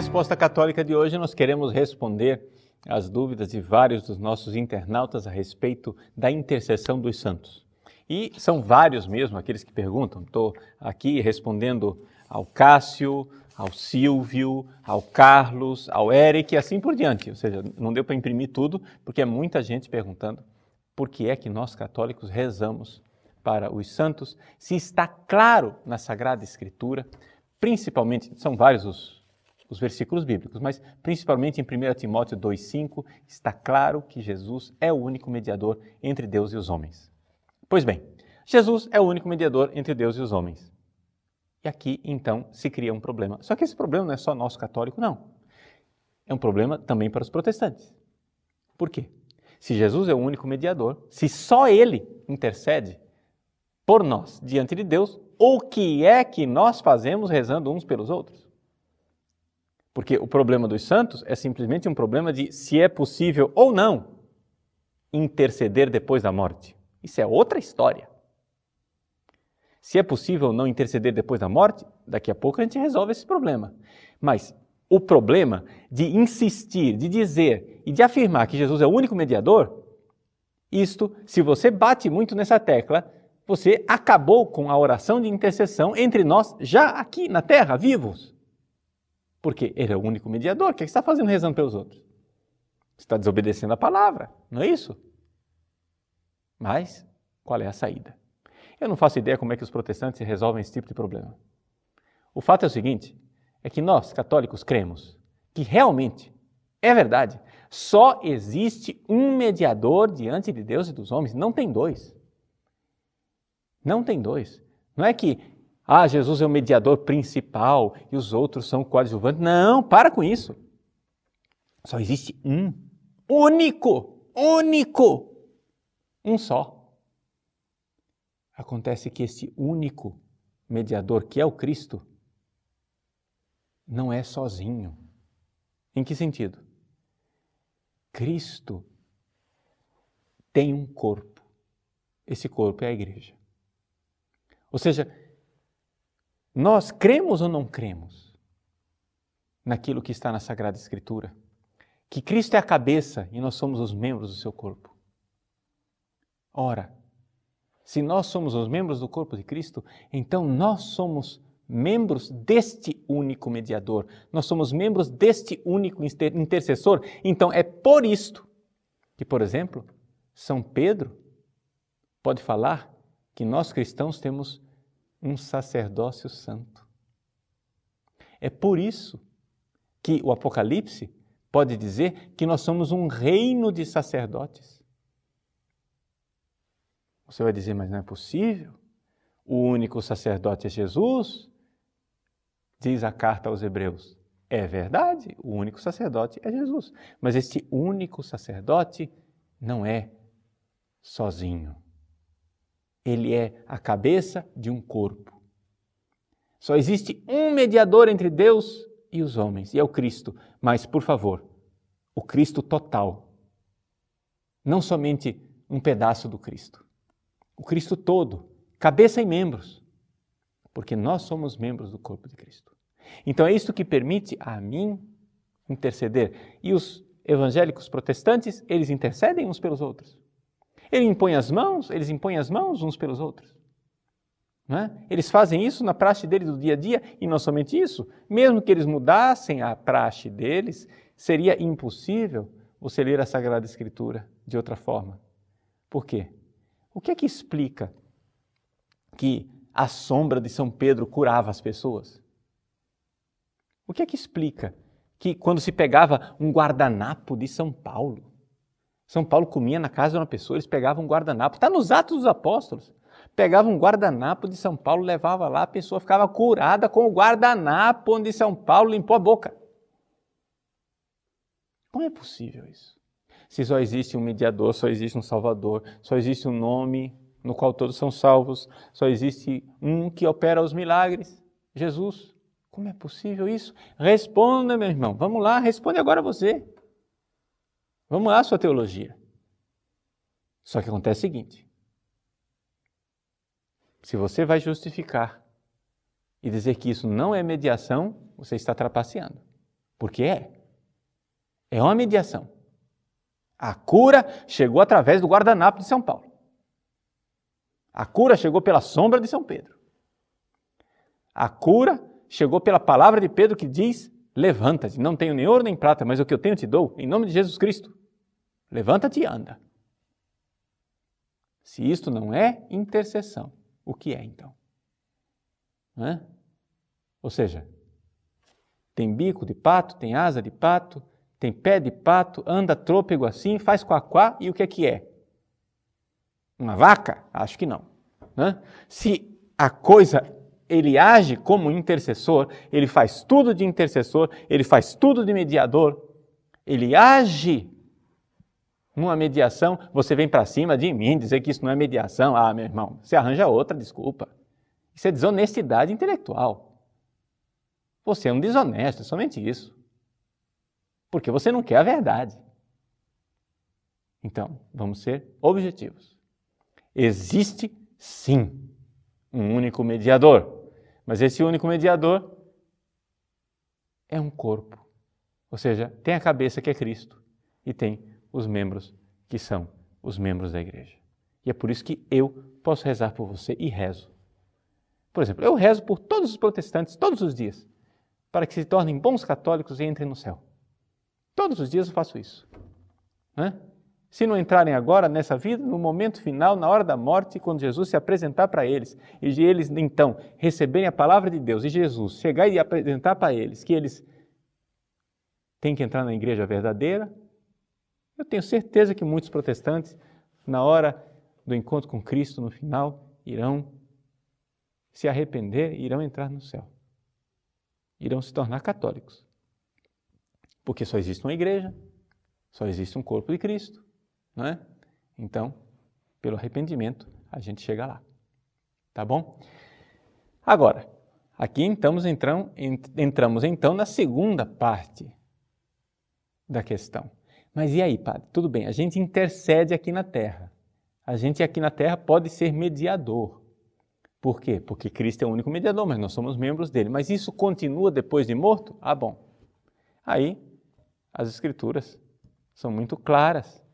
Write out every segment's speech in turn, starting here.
Resposta católica de hoje, nós queremos responder às dúvidas de vários dos nossos internautas a respeito da intercessão dos santos. E são vários mesmo aqueles que perguntam. Estou aqui respondendo ao Cássio, ao Silvio, ao Carlos, ao Eric e assim por diante. Ou seja, não deu para imprimir tudo, porque é muita gente perguntando por que é que nós católicos rezamos para os santos, se está claro na Sagrada Escritura, principalmente, são vários os, os versículos bíblicos, mas principalmente em 1 Timóteo 2,5, está claro que Jesus é o único mediador entre Deus e os homens. Pois bem, Jesus é o único mediador entre Deus e os homens. E aqui, então, se cria um problema. Só que esse problema não é só nosso católico, não. É um problema também para os protestantes. Por quê? Se Jesus é o único mediador, se só ele intercede por nós diante de Deus, o que é que nós fazemos rezando uns pelos outros? Porque o problema dos santos é simplesmente um problema de se é possível ou não interceder depois da morte. Isso é outra história. Se é possível não interceder depois da morte, daqui a pouco a gente resolve esse problema. Mas o problema de insistir, de dizer e de afirmar que Jesus é o único mediador, isto, se você bate muito nessa tecla, você acabou com a oração de intercessão entre nós já aqui na terra, vivos. Porque ele é o único mediador. O que é você está fazendo rezando pelos outros? Você está desobedecendo a palavra, não é isso? Mas qual é a saída? Eu não faço ideia como é que os protestantes resolvem esse tipo de problema. O fato é o seguinte: é que nós, católicos, cremos que realmente é verdade. Só existe um mediador diante de Deus e dos homens, não tem dois. Não tem dois. Não é que, ah, Jesus é o mediador principal e os outros são coadjuvantes. Não, para com isso. Só existe um. Único. Único. Um só. Acontece que esse único mediador, que é o Cristo, não é sozinho. Em que sentido? Cristo tem um corpo. Esse corpo é a igreja. Ou seja, nós cremos ou não cremos naquilo que está na Sagrada Escritura? Que Cristo é a cabeça e nós somos os membros do seu corpo. Ora, se nós somos os membros do corpo de Cristo, então nós somos membros deste único mediador, nós somos membros deste único intercessor. Então é por isto que, por exemplo, São Pedro pode falar que nós cristãos temos um sacerdócio santo. É por isso que o Apocalipse pode dizer que nós somos um reino de sacerdotes. Você vai dizer, mas não é possível? O único sacerdote é Jesus? Diz a carta aos Hebreus. É verdade, o único sacerdote é Jesus. Mas este único sacerdote não é sozinho. Ele é a cabeça de um corpo. Só existe um mediador entre Deus e os homens, e é o Cristo. Mas, por favor, o Cristo total. Não somente um pedaço do Cristo o Cristo todo, cabeça e membros, porque nós somos membros do corpo de Cristo. Então é isto que permite a mim interceder. E os evangélicos protestantes, eles intercedem uns pelos outros. Ele impõe as mãos, eles impõem as mãos uns pelos outros. É? Eles fazem isso na praxe deles do dia a dia e não somente isso. Mesmo que eles mudassem a praxe deles, seria impossível você ler a Sagrada Escritura de outra forma. Por quê? O que é que explica que a sombra de São Pedro curava as pessoas? O que é que explica que quando se pegava um guardanapo de São Paulo, São Paulo comia na casa de uma pessoa, eles pegavam um guardanapo, está nos Atos dos Apóstolos. Pegavam um guardanapo de São Paulo, levava lá, a pessoa ficava curada com o guardanapo onde São Paulo limpou a boca. Como é possível isso? se só existe um mediador, só existe um salvador, só existe um nome no qual todos são salvos, só existe um que opera os milagres, Jesus. Como é possível isso? Responda, meu irmão. Vamos lá, responde agora você. Vamos lá, sua teologia. Só que acontece o seguinte: se você vai justificar e dizer que isso não é mediação, você está trapaceando. Porque é. É uma mediação. A cura chegou através do guardanapo de São Paulo. A cura chegou pela sombra de São Pedro. A cura chegou pela palavra de Pedro que diz: Levanta-te, não tenho nem ouro nem prata, mas o que eu tenho te dou, em nome de Jesus Cristo. Levanta-te e anda. Se isto não é intercessão, o que é então? Ou seja, tem bico de pato, tem asa de pato, tem pé de pato, anda trôpego assim, faz quaquá e o que é que é? Uma vaca? Acho que não. Se a coisa ele age como intercessor, ele faz tudo de intercessor, ele faz tudo de mediador, ele age numa mediação, você vem para cima de mim dizer que isso não é mediação. Ah, meu irmão, você arranja outra desculpa. Isso é desonestidade intelectual. Você é um desonesto, é somente isso. Porque você não quer a verdade. Então, vamos ser objetivos. Existe, sim, um único mediador. Mas esse único mediador é um corpo. Ou seja, tem a cabeça que é Cristo e tem os membros que são os membros da igreja. E é por isso que eu posso rezar por você e rezo. Por exemplo, eu rezo por todos os protestantes todos os dias, para que se tornem bons católicos e entrem no céu. Todos os dias eu faço isso. Né? Se não entrarem agora nessa vida, no momento final, na hora da morte, quando Jesus se apresentar para eles, e eles então receberem a palavra de Deus, e Jesus chegar e apresentar para eles que eles têm que entrar na igreja verdadeira, eu tenho certeza que muitos protestantes, na hora do encontro com Cristo, no final, irão se arrepender e irão entrar no céu. Irão se tornar católicos. Porque só existe uma igreja, só existe um corpo de Cristo, não é? Então, pelo arrependimento, a gente chega lá. Tá bom? Agora, aqui entramos, entramos, entramos então na segunda parte da questão. Mas e aí, padre? Tudo bem, a gente intercede aqui na terra. A gente aqui na terra pode ser mediador. Por quê? Porque Cristo é o único mediador, mas nós somos membros dele. Mas isso continua depois de morto? Ah, bom. Aí as Escrituras são muito claras.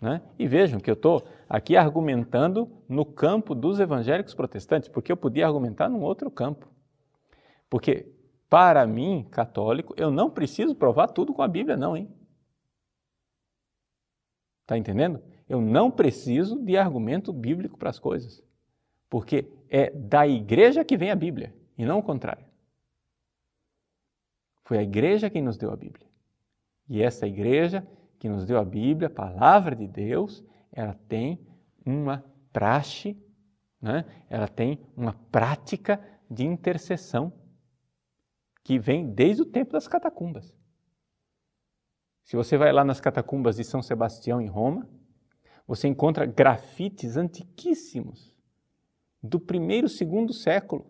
Né? E vejam que eu estou aqui argumentando no campo dos evangélicos protestantes, porque eu podia argumentar num outro campo. Porque, para mim, católico, eu não preciso provar tudo com a Bíblia, não, hein? Está entendendo? Eu não preciso de argumento bíblico para as coisas, porque é da igreja que vem a Bíblia e não o contrário. Foi a igreja quem nos deu a Bíblia. E essa igreja que nos deu a Bíblia, a palavra de Deus, ela tem uma praxe, né? ela tem uma prática de intercessão que vem desde o tempo das catacumbas. Se você vai lá nas catacumbas de São Sebastião, em Roma, você encontra grafites antiquíssimos do primeiro, segundo século,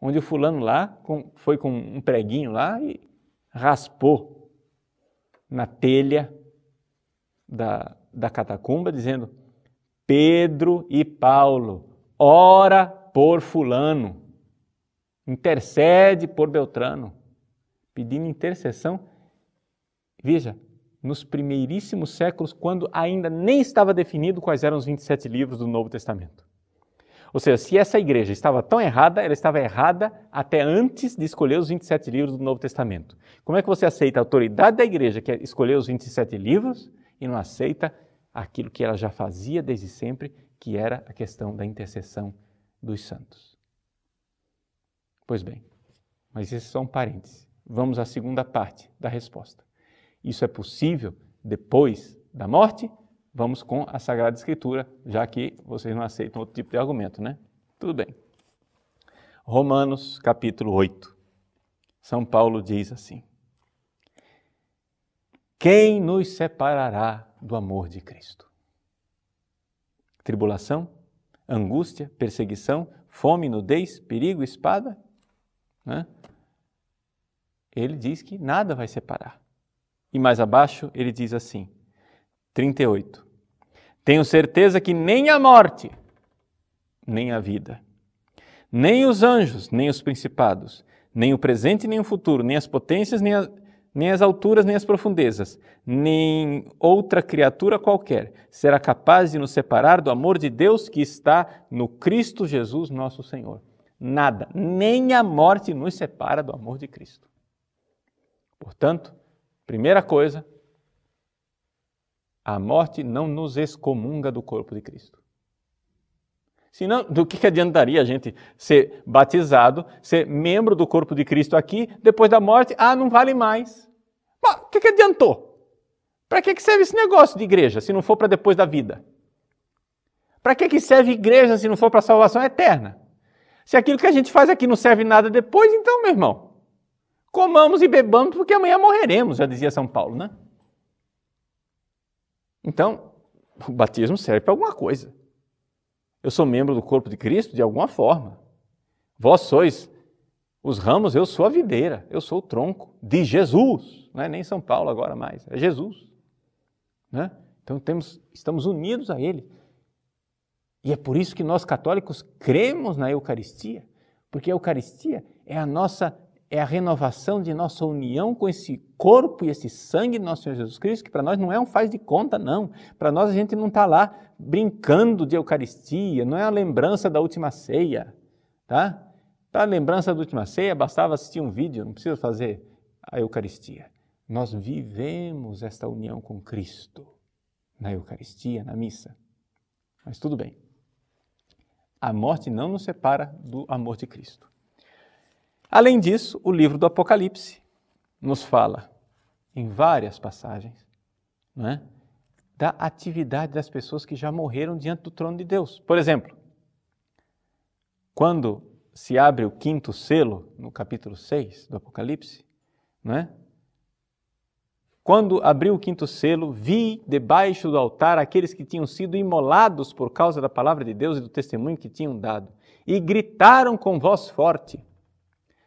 onde o fulano lá foi com um preguinho lá e raspou na telha da, da catacumba, dizendo: Pedro e Paulo, ora por Fulano, intercede por Beltrano, pedindo intercessão Veja, nos primeiríssimos séculos, quando ainda nem estava definido quais eram os 27 livros do Novo Testamento. Ou seja, se essa igreja estava tão errada, ela estava errada até antes de escolher os 27 livros do Novo Testamento. Como é que você aceita a autoridade da igreja, que é escolher os 27 livros, e não aceita aquilo que ela já fazia desde sempre, que era a questão da intercessão dos santos? Pois bem, mas isso é só um parêntese. Vamos à segunda parte da resposta isso é possível depois da morte, vamos com a Sagrada Escritura, já que vocês não aceitam outro tipo de argumento, né? Tudo bem. Romanos capítulo 8. São Paulo diz assim: Quem nos separará do amor de Cristo? Tribulação, angústia, perseguição, fome, nudez, perigo, espada? Né? Ele diz que nada vai separar. E mais abaixo ele diz assim, 38. Tenho certeza que nem a morte, nem a vida, nem os anjos, nem os principados, nem o presente, nem o futuro, nem as potências, nem, a, nem as alturas, nem as profundezas, nem outra criatura qualquer será capaz de nos separar do amor de Deus que está no Cristo Jesus, nosso Senhor. Nada, nem a morte nos separa do amor de Cristo. Portanto, primeira coisa, a morte não nos excomunga do corpo de Cristo. Senão, do que, adiantaria a gente ser batizado, ser membro do corpo de Cristo aqui, depois da morte, ah, não vale mais. O que, que adiantou? Para que, que serve esse negócio de igreja, se não for para depois da vida? Para que, que serve igreja se não for para a salvação eterna? Se aquilo que a gente faz aqui não serve nada depois, então, meu irmão, comamos e bebamos porque amanhã morreremos, já dizia São Paulo, né? Então, o batismo serve para alguma coisa. Eu sou membro do corpo de Cristo de alguma forma. Vós sois os ramos, eu sou a videira, eu sou o tronco de Jesus. Não é nem São Paulo agora mais, é Jesus. Né? Então temos, estamos unidos a Ele. E é por isso que nós católicos cremos na Eucaristia, porque a Eucaristia é a nossa é a renovação de nossa união com esse corpo e esse sangue de nosso Senhor Jesus Cristo, que para nós não é um faz de conta, não. Para nós a gente não está lá brincando de Eucaristia, não é a lembrança da última ceia, tá? Para a lembrança da última ceia, bastava assistir um vídeo, não precisa fazer a Eucaristia. Nós vivemos esta união com Cristo na Eucaristia, na missa. Mas tudo bem. A morte não nos separa do amor de Cristo. Além disso, o livro do Apocalipse nos fala, em várias passagens, é, da atividade das pessoas que já morreram diante do trono de Deus. Por exemplo, quando se abre o quinto selo, no capítulo 6 do Apocalipse, não é? Quando abriu o quinto selo, vi debaixo do altar aqueles que tinham sido imolados por causa da palavra de Deus e do testemunho que tinham dado, e gritaram com voz forte: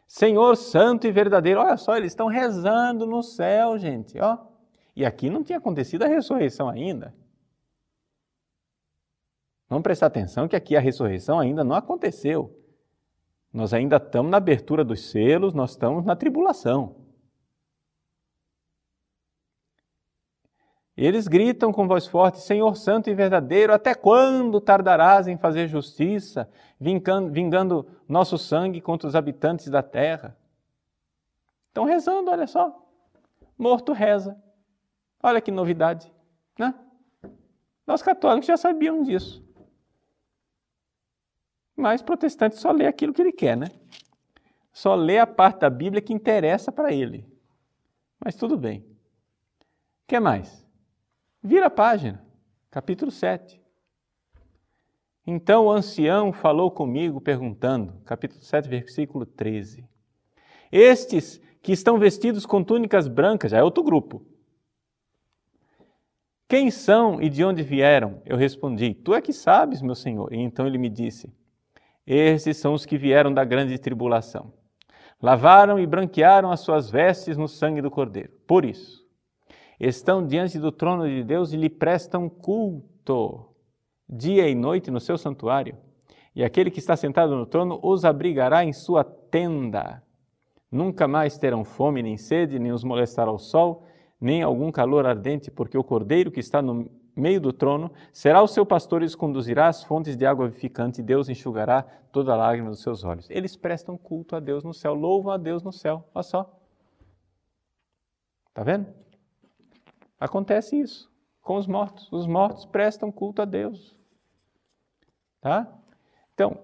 Senhor santo e verdadeiro. Olha só, eles estão rezando no céu, gente. Ó. E aqui não tinha acontecido a ressurreição ainda. Vamos prestar atenção que aqui a ressurreição ainda não aconteceu. Nós ainda estamos na abertura dos selos, nós estamos na tribulação. Eles gritam com voz forte: Senhor Santo e verdadeiro, até quando tardarás em fazer justiça, vingando, nosso sangue contra os habitantes da terra? Estão rezando, olha só. Morto reza. Olha que novidade, né? Nós católicos já sabíamos disso. Mas protestante só lê aquilo que ele quer, né? Só lê a parte da Bíblia que interessa para ele. Mas tudo bem. O que mais? Vira a página, capítulo 7. Então o ancião falou comigo, perguntando, capítulo 7, versículo 13: Estes que estão vestidos com túnicas brancas, já é outro grupo. Quem são e de onde vieram? Eu respondi: Tu é que sabes, meu senhor. E então ele me disse: Esses são os que vieram da grande tribulação. Lavaram e branquearam as suas vestes no sangue do Cordeiro. Por isso, estão diante do trono de Deus e lhe prestam culto, dia e noite no seu santuário. E aquele que está sentado no trono os abrigará em sua tenda. Nunca mais terão fome nem sede, nem os molestará o sol, nem algum calor ardente, porque o cordeiro que está no meio do trono será o seu pastor e os conduzirá às fontes de água vivificante, e Deus enxugará toda lágrima dos seus olhos. Eles prestam culto a Deus no céu, louvam a Deus no céu. Olha só. Está vendo? Acontece isso com os mortos. Os mortos prestam culto a Deus. Tá? Então,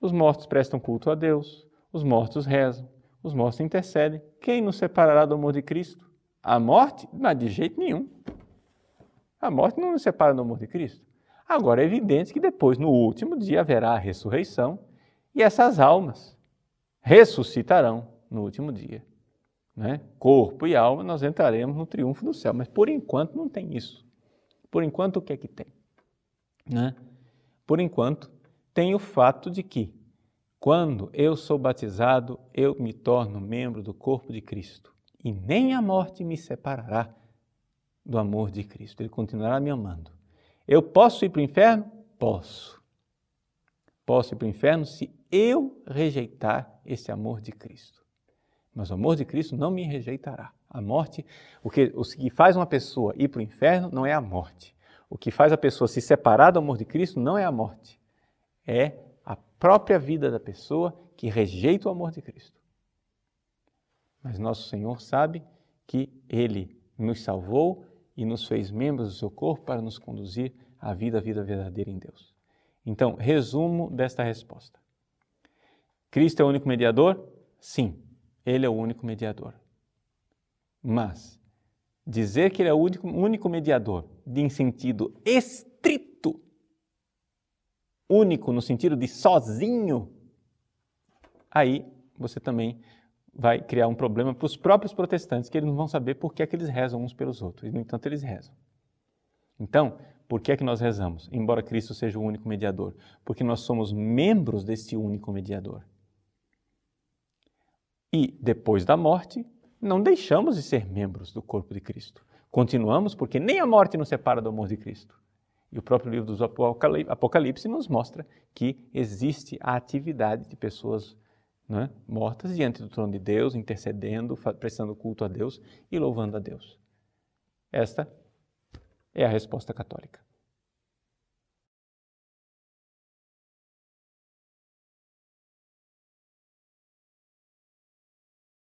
os mortos prestam culto a Deus, os mortos rezam, os mortos intercedem. Quem nos separará do amor de Cristo? A morte? Não, de jeito nenhum. A morte não nos separa do amor de Cristo. Agora é evidente que depois, no último dia, haverá a ressurreição e essas almas ressuscitarão no último dia né, corpo e alma, nós entraremos no triunfo do céu. Mas por enquanto não tem isso. Por enquanto o que é que tem? Né? Por enquanto tem o fato de que quando eu sou batizado, eu me torno membro do corpo de Cristo. E nem a morte me separará do amor de Cristo. Ele continuará me amando. Eu posso ir para o inferno? Posso. Posso ir para o inferno se eu rejeitar esse amor de Cristo mas o amor de Cristo não me rejeitará. A morte, o que, o que faz uma pessoa ir para o inferno não é a morte. O que faz a pessoa se separar do amor de Cristo não é a morte. É a própria vida da pessoa que rejeita o amor de Cristo. Mas nosso Senhor sabe que Ele nos salvou e nos fez membros do seu corpo para nos conduzir à vida, à vida verdadeira em Deus. Então, resumo desta resposta. Cristo é o único mediador? Sim, Ele é o único mediador. Mas dizer que ele é o único, único mediador, em sentido estrito, único no sentido de sozinho, aí você também vai criar um problema para os próprios protestantes, que eles não vão saber por que é que eles rezam uns pelos outros, e no entanto eles rezam. Então, por que é que nós rezamos? Embora Cristo seja o único mediador, porque nós somos membros desse único mediador. E depois da morte, não deixamos de ser membros do corpo de Cristo. Continuamos porque nem a morte nos separa do amor de Cristo. E o próprio livro dos Apocalipse nos mostra que existe a atividade de pessoas né, mortas diante do trono de Deus, intercedendo, prestando culto a Deus e louvando a Deus. Esta é a resposta católica.